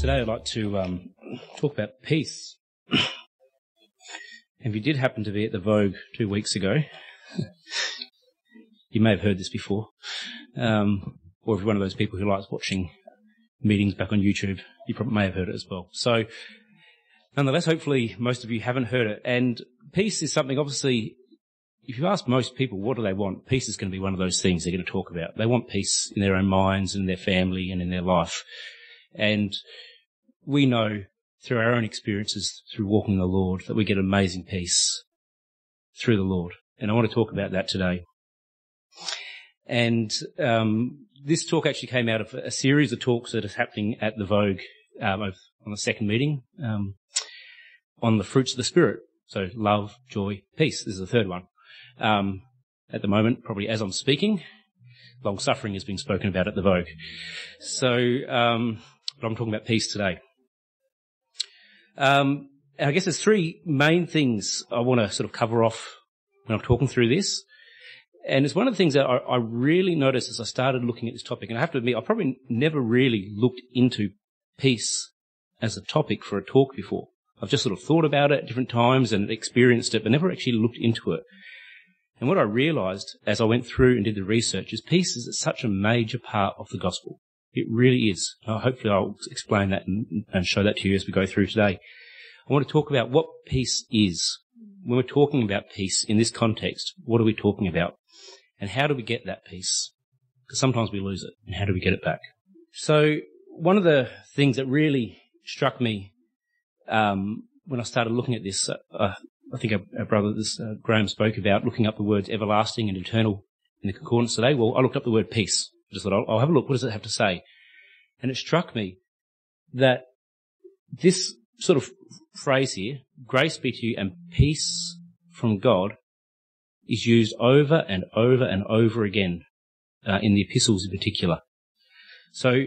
Today I'd like to um, talk about peace. if you did happen to be at the Vogue two weeks ago, you may have heard this before. Um, or if you're one of those people who likes watching meetings back on YouTube, you probably may have heard it as well. So, nonetheless, hopefully most of you haven't heard it. And peace is something, obviously, if you ask most people what do they want, peace is going to be one of those things they're going to talk about. They want peace in their own minds and their family and in their life. And we know through our own experiences through walking the Lord that we get amazing peace through the Lord. And I want to talk about that today. And um, this talk actually came out of a series of talks that is happening at the Vogue um, on the second meeting um, on the fruits of the Spirit. So love, joy, peace. This is the third one. Um, at the moment, probably as I'm speaking, long suffering is being spoken about at the Vogue. So, um, but I'm talking about peace today. Um, I guess there's three main things I want to sort of cover off when I'm talking through this. And it's one of the things that I, I, really noticed as I started looking at this topic. And I have to admit, I probably never really looked into peace as a topic for a talk before. I've just sort of thought about it at different times and experienced it, but never actually looked into it. And what I realized as I went through and did the research is peace is such a major part of the gospel. It really is. Uh, hopefully I'll explain that and, show that to you as we go through today. I want to talk about what peace is. When we're talking about peace in this context, what are we talking about? And how do we get that peace? Because sometimes we lose it. And how do we get it back? So one of the things that really struck me um, when I started looking at this, uh, uh I think our, our brother this, uh, Graham spoke about looking up the words everlasting and eternal in the concordance today. Well, I looked up the word peace. I just thought I'll, I'll have a look. What does it have to say? And it struck me that this sort of phrase here, grace be to you and peace from God, is used over and over and over again uh, in the epistles in particular. So,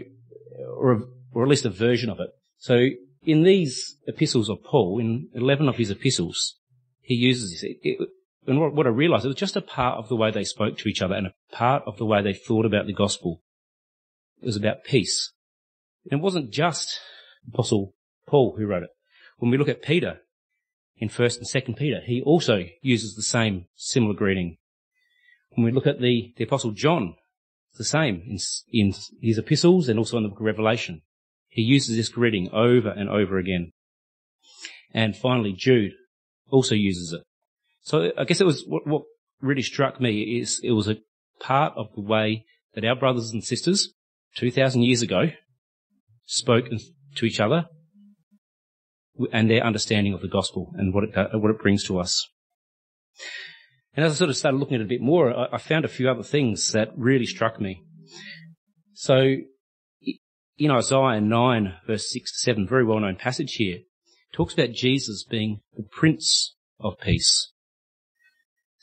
or, or at least a version of it. So, in these epistles of Paul, in 11 of his epistles, he uses this. It, it, and what, what I realized, it was just a part of the way they spoke to each other and a part of the way they thought about the gospel. It was about peace. And it wasn't just Apostle Paul who wrote it. When we look at Peter in 1st and 2nd Peter, he also uses the same similar greeting. When we look at the, the Apostle John, it's the same in, in his epistles and also in the book of Revelation. He uses this greeting over and over again. And finally, Jude also uses it. So I guess it was what, what really struck me is it was a part of the way that our brothers and sisters 2,000 years ago spoke to each other and their understanding of the gospel and what it, uh, what it brings to us. And as I sort of started looking at it a bit more, I, I found a few other things that really struck me. So in Isaiah 9 verse 6 to 7, very well known passage here, talks about Jesus being the Prince of Peace.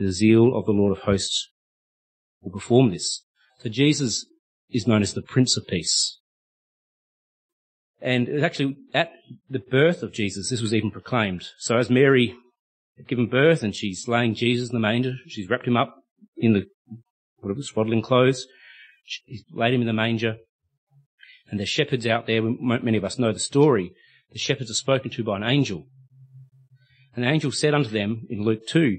The zeal of the Lord of hosts will perform this. So Jesus is known as the Prince of Peace. And was actually at the birth of Jesus, this was even proclaimed. So as Mary had given birth and she's laying Jesus in the manger, she's wrapped him up in the, whatever, swaddling clothes. She's laid him in the manger. And the shepherds out there, many of us know the story. The shepherds are spoken to by an angel. And the angel said unto them in Luke 2,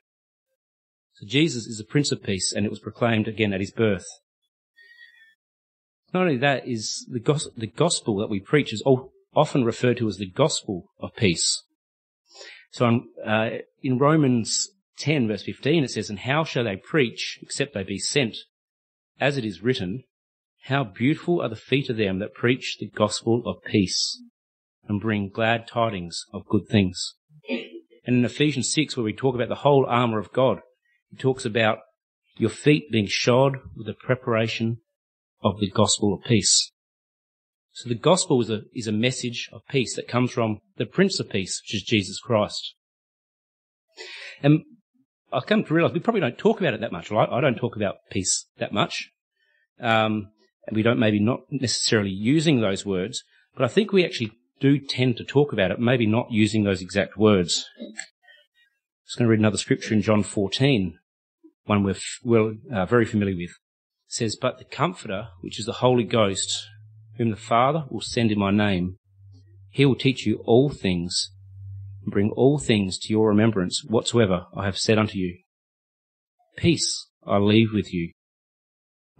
So Jesus is the Prince of Peace, and it was proclaimed again at his birth. Not only that is the, gos- the gospel that we preach is often referred to as the gospel of peace. So in, uh, in Romans 10 verse 15 it says, And how shall they preach except they be sent? As it is written, How beautiful are the feet of them that preach the gospel of peace and bring glad tidings of good things. And in Ephesians 6 where we talk about the whole armour of God, he talks about your feet being shod with the preparation of the gospel of peace. So the gospel is a, is a message of peace that comes from the Prince of Peace, which is Jesus Christ. And I come to realize we probably don't talk about it that much, right? I don't talk about peace that much. Um, and we don't maybe not necessarily using those words, but I think we actually do tend to talk about it, maybe not using those exact words. I'm just going to read another scripture in John 14, one we're, we're uh, very familiar with. It says, But the Comforter, which is the Holy Ghost, whom the Father will send in my name. He will teach you all things and bring all things to your remembrance whatsoever I have said unto you. Peace I leave with you.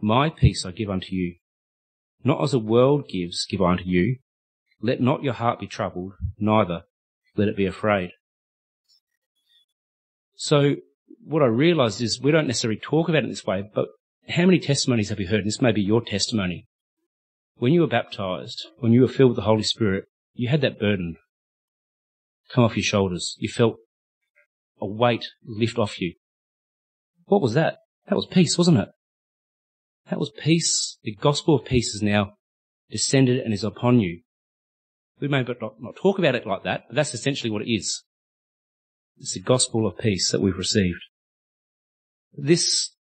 My peace I give unto you. Not as the world gives, give I unto you. Let not your heart be troubled, neither let it be afraid. So what I realized is we don't necessarily talk about it this way, but how many testimonies have you heard? And this may be your testimony when you were baptized, when you were filled with the Holy Spirit, you had that burden come off your shoulders. You felt a weight lift off you. What was that? That was peace, wasn't it? That was peace. The gospel of peace is now descended and is upon you. We may not, not talk about it like that, but that's essentially what it is. It's the gospel of peace that we've received. This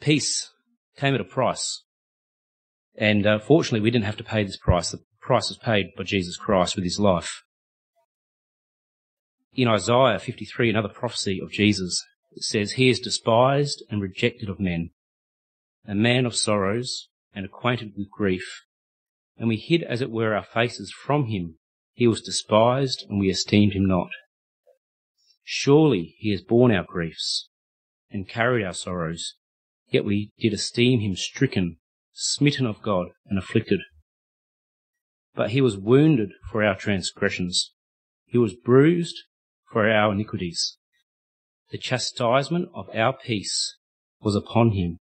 peace came at a price. And uh, fortunately, we didn't have to pay this price. The price was paid by Jesus Christ with his life. In Isaiah 53, another prophecy of Jesus, it says, He is despised and rejected of men, a man of sorrows and acquainted with grief. And we hid, as it were, our faces from him. He was despised, and we esteemed him not. Surely he has borne our griefs and carried our sorrows, yet we did esteem him stricken smitten of God, and afflicted. But he was wounded for our transgressions. He was bruised for our iniquities. The chastisement of our peace was upon him,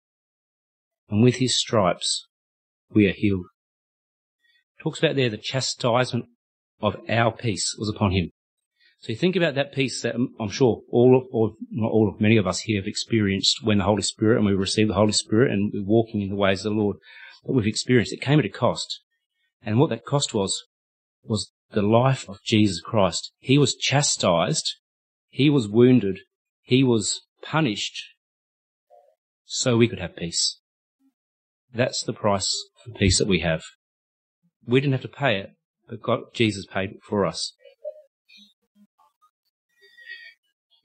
and with his stripes we are healed. Talks about there the chastisement of our peace was upon him. So you think about that peace that um, I'm sure all of, or not all of, many of us here have experienced when the Holy Spirit and we receive the Holy Spirit and we're walking in the ways of the Lord that we've experienced. It came at a cost. And what that cost was, was the life of Jesus Christ. He was chastised. He was wounded. He was punished so we could have peace. That's the price for peace that we have. We didn't have to pay it, but God, Jesus paid it for us.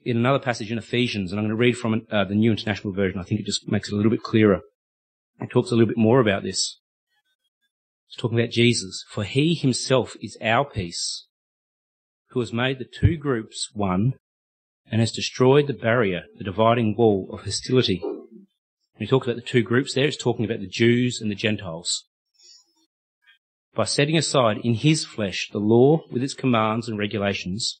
In another passage in Ephesians, and I'm going to read from uh, the New International Version. I think it just makes it a little bit clearer. It talks a little bit more about this. It's talking about Jesus. For he himself is our peace, who has made the two groups one and has destroyed the barrier, the dividing wall of hostility. When he talks about the two groups there, it's talking about the Jews and the Gentiles. By setting aside in his flesh the law with its commands and regulations,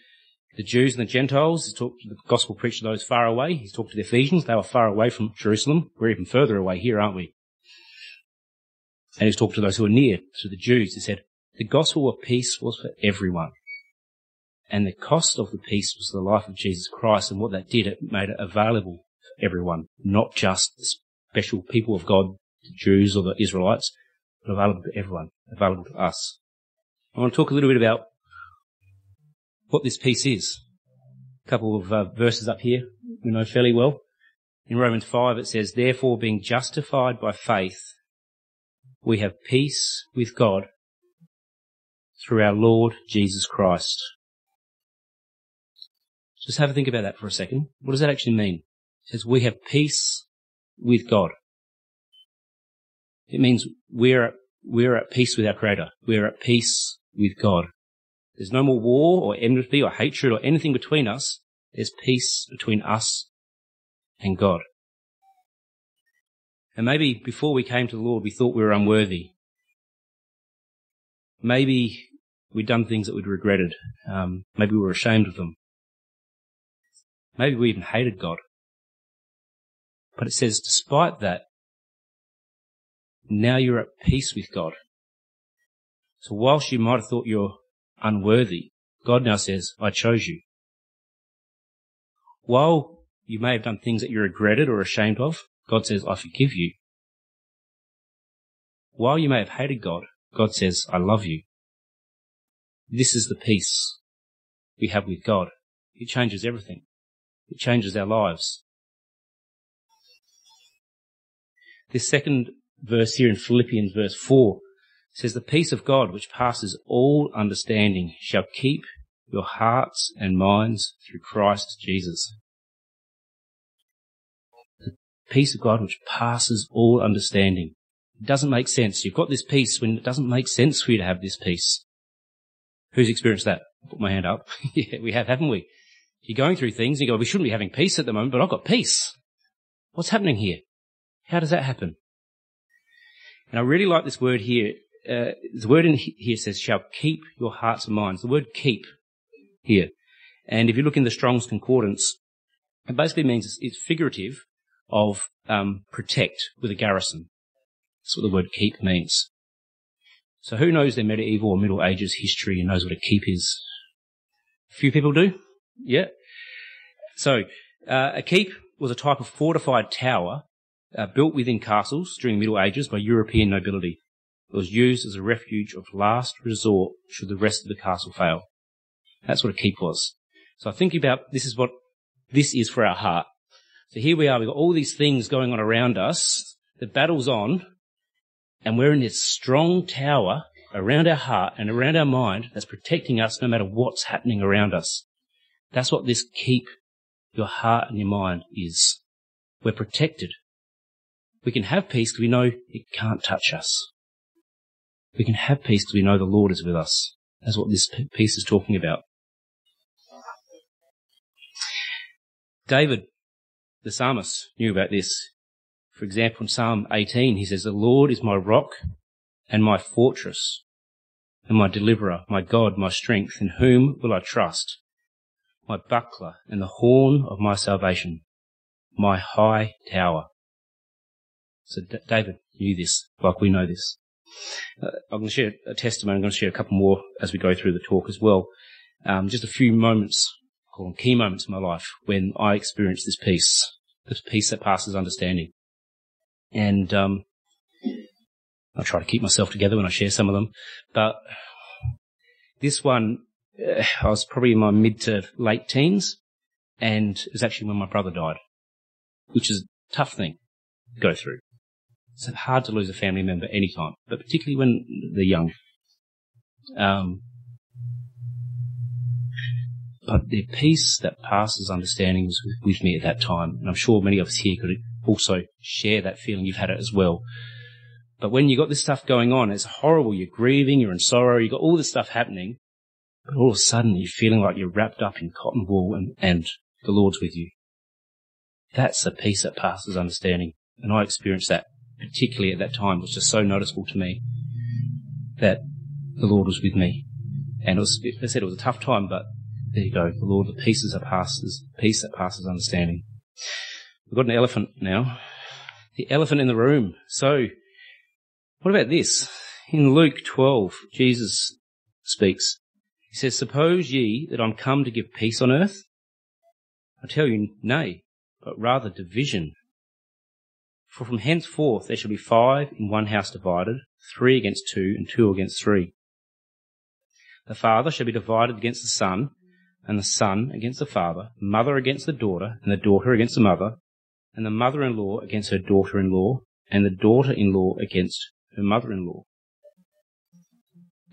the Jews and the Gentiles. He's talked to the gospel preached to those far away. He's talked to the Ephesians. They were far away from Jerusalem. We're even further away here, aren't we? And he's talked to those who are near, to the Jews. He said, the gospel of peace was for everyone. And the cost of the peace was the life of Jesus Christ. And what that did, it made it available for everyone, not just the special people of God, the Jews or the Israelites, but available to everyone, available to us. I want to talk a little bit about what this peace is. A couple of uh, verses up here we know fairly well. In Romans 5 it says, Therefore being justified by faith, we have peace with God through our Lord Jesus Christ. Just have a think about that for a second. What does that actually mean? It says we have peace with God. It means we're, we're at peace with our Creator. We're at peace with God. There's no more war or enmity or hatred or anything between us. There's peace between us and God. And maybe before we came to the Lord, we thought we were unworthy. Maybe we'd done things that we'd regretted. Um, maybe we were ashamed of them. Maybe we even hated God. But it says, despite that, now you're at peace with God. So whilst you might have thought you're unworthy, God now says, I chose you. While you may have done things that you regretted or ashamed of, God says, I forgive you. While you may have hated God, God says, I love you. This is the peace we have with God. It changes everything. It changes our lives. This second verse here in Philippians verse 4 says, The peace of God which passes all understanding shall keep your hearts and minds through Christ Jesus. The peace of God which passes all understanding. It doesn't make sense. You've got this peace when it doesn't make sense for you to have this peace. Who's experienced that? Put my hand up. yeah, we have, haven't we? You're going through things and you go, we shouldn't be having peace at the moment, but I've got peace. What's happening here? How does that happen? And I really like this word here. Uh, the word in here says, shall keep your hearts and minds. The word keep here. And if you look in the Strong's Concordance, it basically means it's, it's figurative of um, protect with a garrison. That's what the word keep means. So who knows their medieval or Middle Ages history and knows what a keep is? A few people do. Yeah. So uh, a keep was a type of fortified tower uh, built within castles during the Middle Ages by European nobility. It was used as a refuge of last resort should the rest of the castle fail. That's what a keep was. So I think about this is what this is for our heart. So here we are, we've got all these things going on around us. The battle's on, and we're in this strong tower around our heart and around our mind that's protecting us no matter what's happening around us. That's what this keep your heart and your mind is. We're protected. We can have peace because we know it can't touch us. We can have peace because we know the Lord is with us. That's what this peace is talking about. David, the psalmist, knew about this. For example, in Psalm 18, he says, The Lord is my rock and my fortress and my deliverer, my God, my strength, in whom will I trust? My buckler and the horn of my salvation, my high tower. So David knew this, like we know this. Uh, I'm going to share a testimony. I'm going to share a couple more as we go through the talk as well. Um, just a few moments, key moments in my life when I experienced this peace, this peace that passes understanding. And um, I try to keep myself together when I share some of them, but this one, uh, I was probably in my mid to late teens, and it was actually when my brother died, which is a tough thing to go through. It's hard to lose a family member anytime, but particularly when they're young. Um, but the peace that passes understanding was with me at that time, and I'm sure many of us here could also share that feeling. You've had it as well. But when you got this stuff going on, it's horrible. You're grieving, you're in sorrow, you've got all this stuff happening, but all of a sudden you're feeling like you're wrapped up in cotton wool and, and the Lord's with you. That's the peace that passes understanding. And I experienced that particularly at that time, was just so noticeable to me that the Lord was with me. And it was, I said it was a tough time, but there you go. The Lord, the pieces that passes, peace that passes understanding. We've got an elephant now. The elephant in the room. So, what about this? In Luke 12, Jesus speaks. He says, Suppose ye that I'm come to give peace on earth? I tell you, nay, but rather division. For from henceforth there shall be five in one house divided, three against two, and two against three. The father shall be divided against the son, and the son against the father, the mother against the daughter, and the daughter against the mother, and the mother-in-law against her daughter-in-law, and the daughter-in-law against her mother-in-law.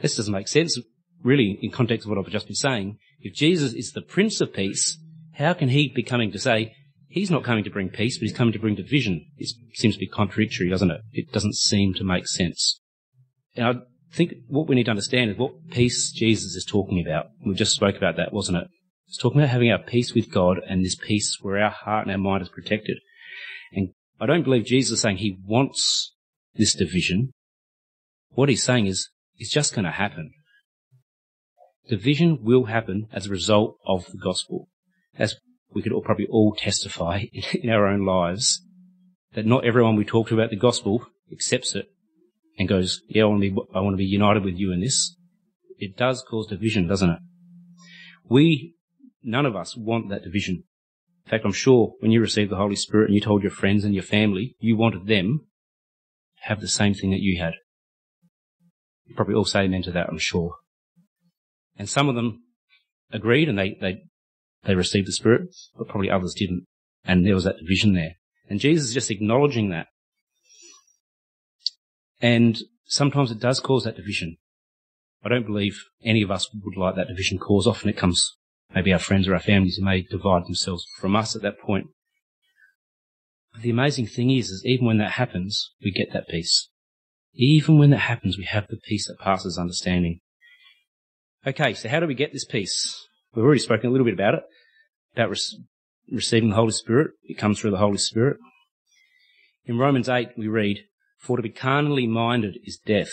This doesn't make sense, really, in context of what I've just been saying. If Jesus is the Prince of Peace, How can he be coming to say, he's not coming to bring peace, but he's coming to bring division? It seems to be contradictory, doesn't it? It doesn't seem to make sense. And I think what we need to understand is what peace Jesus is talking about. We just spoke about that, wasn't it? It's talking about having our peace with God and this peace where our heart and our mind is protected. And I don't believe Jesus is saying he wants this division. What he's saying is, it's just going to happen. Division will happen as a result of the gospel. As we could all, probably all testify in our own lives, that not everyone we talk to about the gospel accepts it and goes, yeah, I want to be, I want to be united with you in this. It does cause division, doesn't it? We, none of us want that division. In fact, I'm sure when you received the Holy Spirit and you told your friends and your family, you wanted them to have the same thing that you had. You probably all say amen to that, I'm sure. And some of them agreed and they, they, they received the Spirit, but probably others didn't. And there was that division there. And Jesus is just acknowledging that. And sometimes it does cause that division. I don't believe any of us would like that division cause. Often it comes maybe our friends or our families who may divide themselves from us at that point. But the amazing thing is, is even when that happens, we get that peace. Even when that happens, we have the peace that passes understanding. Okay, so how do we get this peace? We've already spoken a little bit about it, about re- receiving the Holy Spirit. It comes through the Holy Spirit. In Romans 8, we read, For to be carnally minded is death,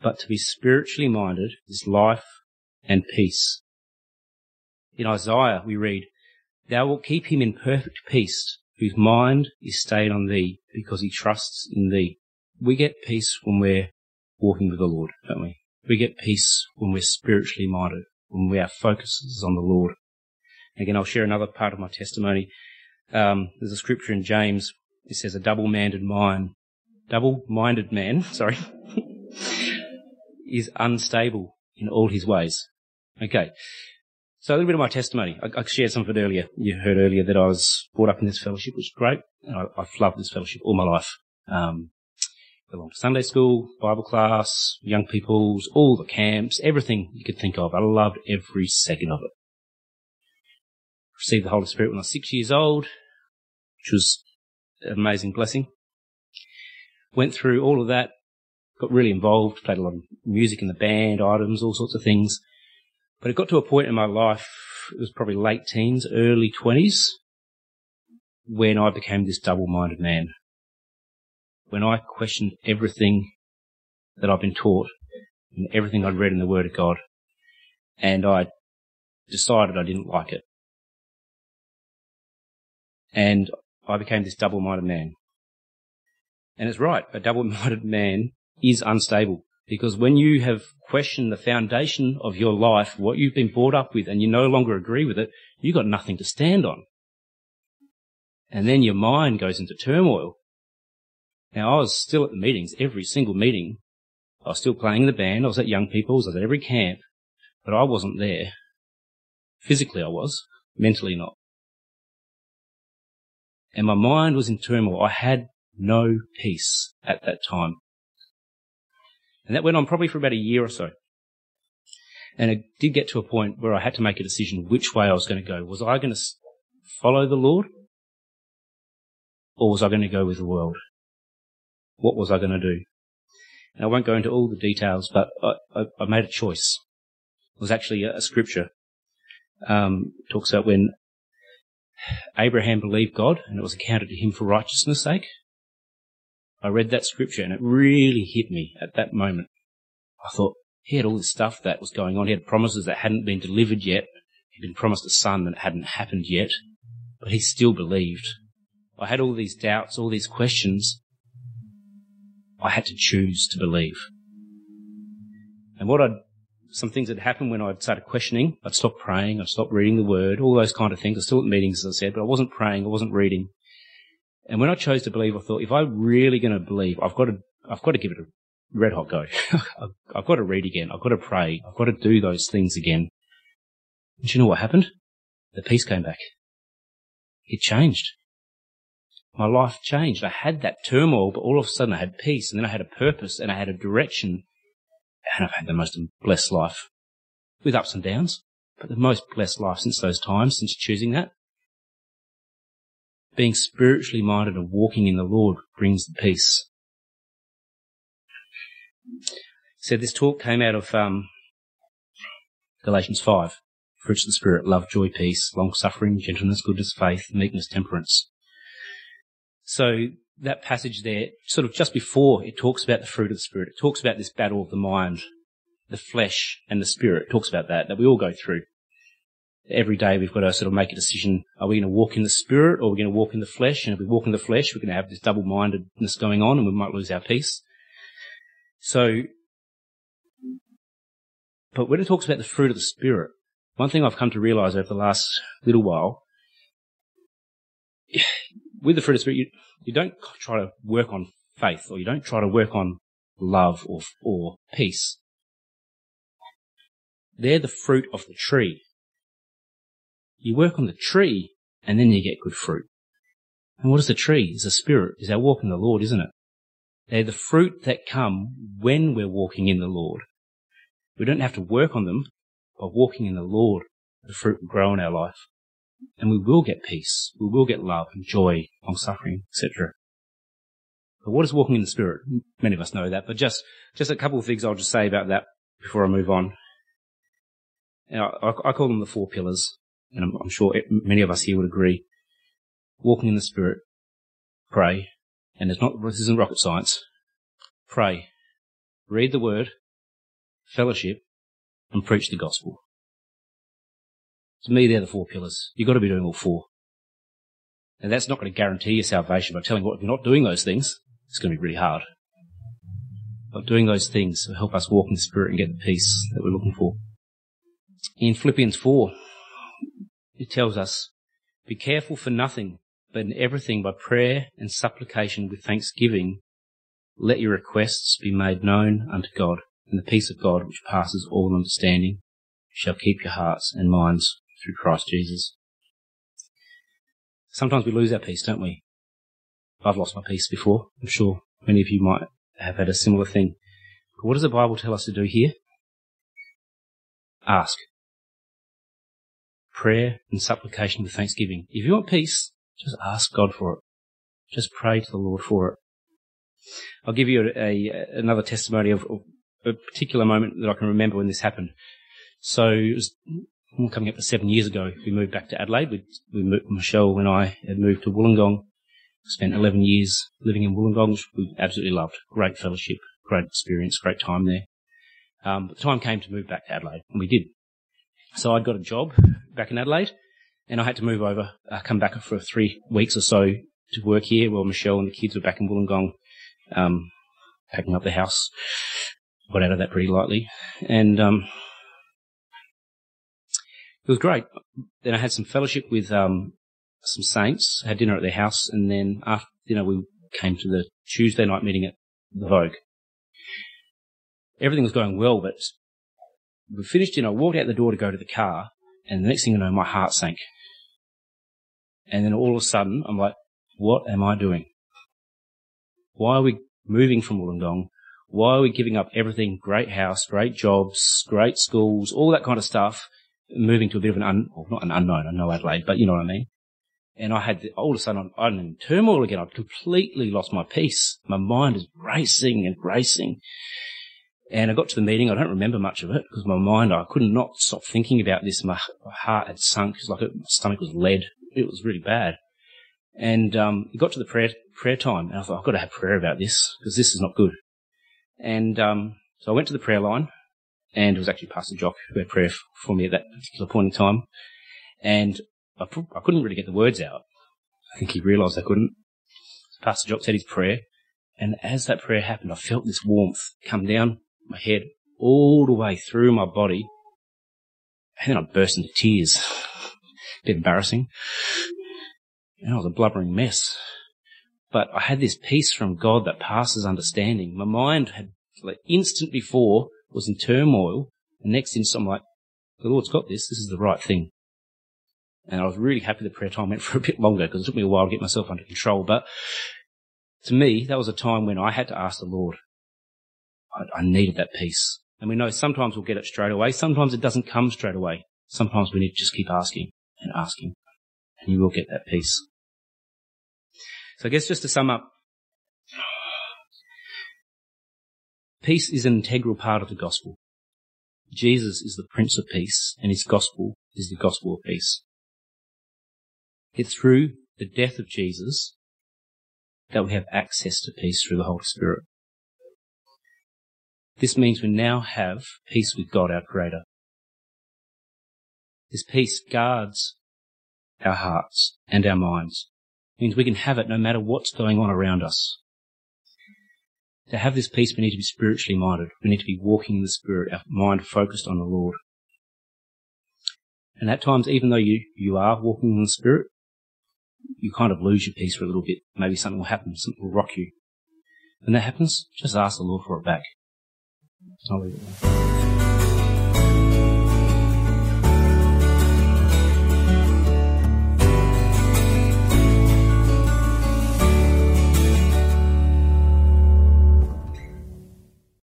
but to be spiritually minded is life and peace. In Isaiah, we read, Thou wilt keep him in perfect peace, whose mind is stayed on thee, because he trusts in thee. We get peace when we're walking with the Lord, don't we? We get peace when we're spiritually minded, when we, our focus is on the Lord. Again, I'll share another part of my testimony. Um, there's a scripture in James. It says, "A double-minded mind, double-minded man, sorry, is unstable in all his ways." Okay, so a little bit of my testimony. I, I, shared some of it earlier. You heard earlier that I was brought up in this fellowship, which is great. I, have loved this fellowship all my life. Um, belonged to Sunday school, Bible class, young people's, all the camps, everything you could think of. I loved every second of it. Received the Holy Spirit when I was six years old, which was an amazing blessing. Went through all of that, got really involved, played a lot of music in the band, items, all sorts of things. But it got to a point in my life, it was probably late teens, early 20s, when I became this double-minded man. When I questioned everything that I've been taught and everything I'd read in the Word of God, and I decided I didn't like it. And I became this double-minded man. And it's right, a double-minded man is unstable. Because when you have questioned the foundation of your life, what you've been brought up with, and you no longer agree with it, you've got nothing to stand on. And then your mind goes into turmoil. Now, I was still at the meetings, every single meeting. I was still playing in the band. I was at Young People's. I was at every camp. But I wasn't there. Physically, I was. Mentally, not. And my mind was in turmoil. I had no peace at that time. And that went on probably for about a year or so. And it did get to a point where I had to make a decision which way I was going to go. Was I going to follow the Lord? Or was I going to go with the world? What was I going to do? And I won't go into all the details, but I, I, I made a choice. It was actually a, a scripture. Um, talks about when Abraham believed God and it was accounted to him for righteousness' sake. I read that scripture and it really hit me at that moment. I thought, he had all this stuff that was going on. He had promises that hadn't been delivered yet. He'd been promised a son that hadn't happened yet, but he still believed. I had all these doubts, all these questions. I had to choose to believe. And what I'd, some things that happened when I'd started questioning, I'd stop praying, I'd stop reading the word, all those kind of things. I was still at meetings, as I said, but I wasn't praying, I wasn't reading. And when I chose to believe, I thought, if I'm really going to believe, I've got to, I've got to give it a red hot go. I've got to read again. I've got to pray. I've got to do those things again. And you know what happened? The peace came back. It changed. My life changed. I had that turmoil, but all of a sudden I had peace and then I had a purpose and I had a direction and I've had the most blessed life with ups and downs, but the most blessed life since those times, since choosing that. Being spiritually minded and walking in the Lord brings the peace. So this talk came out of um, Galatians 5. Fruits of the Spirit, love, joy, peace, long suffering, gentleness, goodness, faith, meekness, temperance. So that passage there, sort of just before it talks about the fruit of the Spirit, it talks about this battle of the mind, the flesh and the Spirit. It talks about that, that we all go through. Every day we've got to sort of make a decision. Are we going to walk in the Spirit or are we going to walk in the flesh? And if we walk in the flesh, we're going to have this double-mindedness going on and we might lose our peace. So, but when it talks about the fruit of the Spirit, one thing I've come to realize over the last little while, with the fruit of the Spirit, you, you don't try to work on faith or you don't try to work on love or, or peace. They're the fruit of the tree. You work on the tree and then you get good fruit. And what is the tree? It's a spirit. It's our walk in the Lord, isn't it? They're the fruit that come when we're walking in the Lord. We don't have to work on them. By walking in the Lord, the fruit will grow in our life. And we will get peace. We will get love and joy, long suffering, etc. But what is walking in the Spirit? Many of us know that, but just, just a couple of things I'll just say about that before I move on. Now, I, I call them the four pillars, and I'm, I'm sure many of us here would agree. Walking in the Spirit, pray, and it's not, this isn't rocket science. Pray, read the Word, fellowship, and preach the gospel. To me, they're the four pillars. You've got to be doing all four. And that's not going to guarantee your salvation, but telling you what, if you're not doing those things, it's going to be really hard. But doing those things will help us walk in the Spirit and get the peace that we're looking for. In Philippians 4, it tells us, Be careful for nothing, but in everything by prayer and supplication with thanksgiving, let your requests be made known unto God, and the peace of God, which passes all understanding, shall keep your hearts and minds through Christ Jesus. Sometimes we lose our peace, don't we? I've lost my peace before. I'm sure many of you might have had a similar thing. But what does the Bible tell us to do here? Ask. Prayer and supplication with thanksgiving. If you want peace, just ask God for it. Just pray to the Lord for it. I'll give you a, a another testimony of, of, a particular moment that I can remember when this happened. So it was coming up to seven years ago. We moved back to Adelaide. We, we moved, Michelle and I had moved to Wollongong. Spent 11 years living in Wollongong, which we absolutely loved. Great fellowship, great experience, great time there. Um, but the time came to move back to Adelaide, and we did. So I'd got a job back in Adelaide, and I had to move over, uh, come back for three weeks or so to work here while Michelle and the kids were back in Wollongong, um, packing up the house. Got out of that pretty lightly. And, um, it was great. Then I had some fellowship with, um, some saints, had dinner at their house, and then after dinner we came to the Tuesday night meeting at the Vogue. Everything was going well, but we finished dinner, I walked out the door to go to the car, and the next thing I know, my heart sank. And then all of a sudden, I'm like, what am I doing? Why are we moving from Wollongong? Why are we giving up everything? Great house, great jobs, great schools, all that kind of stuff, moving to a bit of an un, well, not an unknown, I know Adelaide, but you know what I mean. And I had, all of a sudden, I'm in turmoil again. I'd completely lost my peace. My mind is racing and racing. And I got to the meeting. I don't remember much of it because my mind, I could not stop thinking about this. My, my heart had sunk. It was like it, my stomach was lead. It was really bad. And um, it got to the prayer prayer time, and I thought I've got to have prayer about this because this is not good. And um, so I went to the prayer line, and it was actually Pastor Jock who had prayer for me at that particular point in time. And I, I couldn't really get the words out. I think he realised I couldn't. Pastor Jock said his prayer, and as that prayer happened, I felt this warmth come down my head all the way through my body, and then I burst into tears. a bit embarrassing. And I was a blubbering mess. But I had this peace from God that passes understanding. My mind had, like, instant before, was in turmoil. And next instant, I'm like, the Lord's got this. This is the right thing. And I was really happy the prayer time went for a bit longer because it took me a while to get myself under control. But to me, that was a time when I had to ask the Lord. I, I needed that peace. And we know sometimes we'll get it straight away. Sometimes it doesn't come straight away. Sometimes we need to just keep asking and asking, and you will get that peace. So I guess just to sum up, peace is an integral part of the gospel. Jesus is the Prince of Peace, and his gospel is the gospel of peace. It's through the death of Jesus that we have access to peace through the Holy Spirit. This means we now have peace with God, our Creator. This peace guards our hearts and our minds. It means we can have it no matter what's going on around us. To have this peace, we need to be spiritually minded. We need to be walking in the Spirit, our mind focused on the Lord. And at times, even though you, you are walking in the Spirit, you kind of lose your peace for a little bit. Maybe something will happen, something will rock you. When that happens, just ask the Lord for it back. I'll leave it there.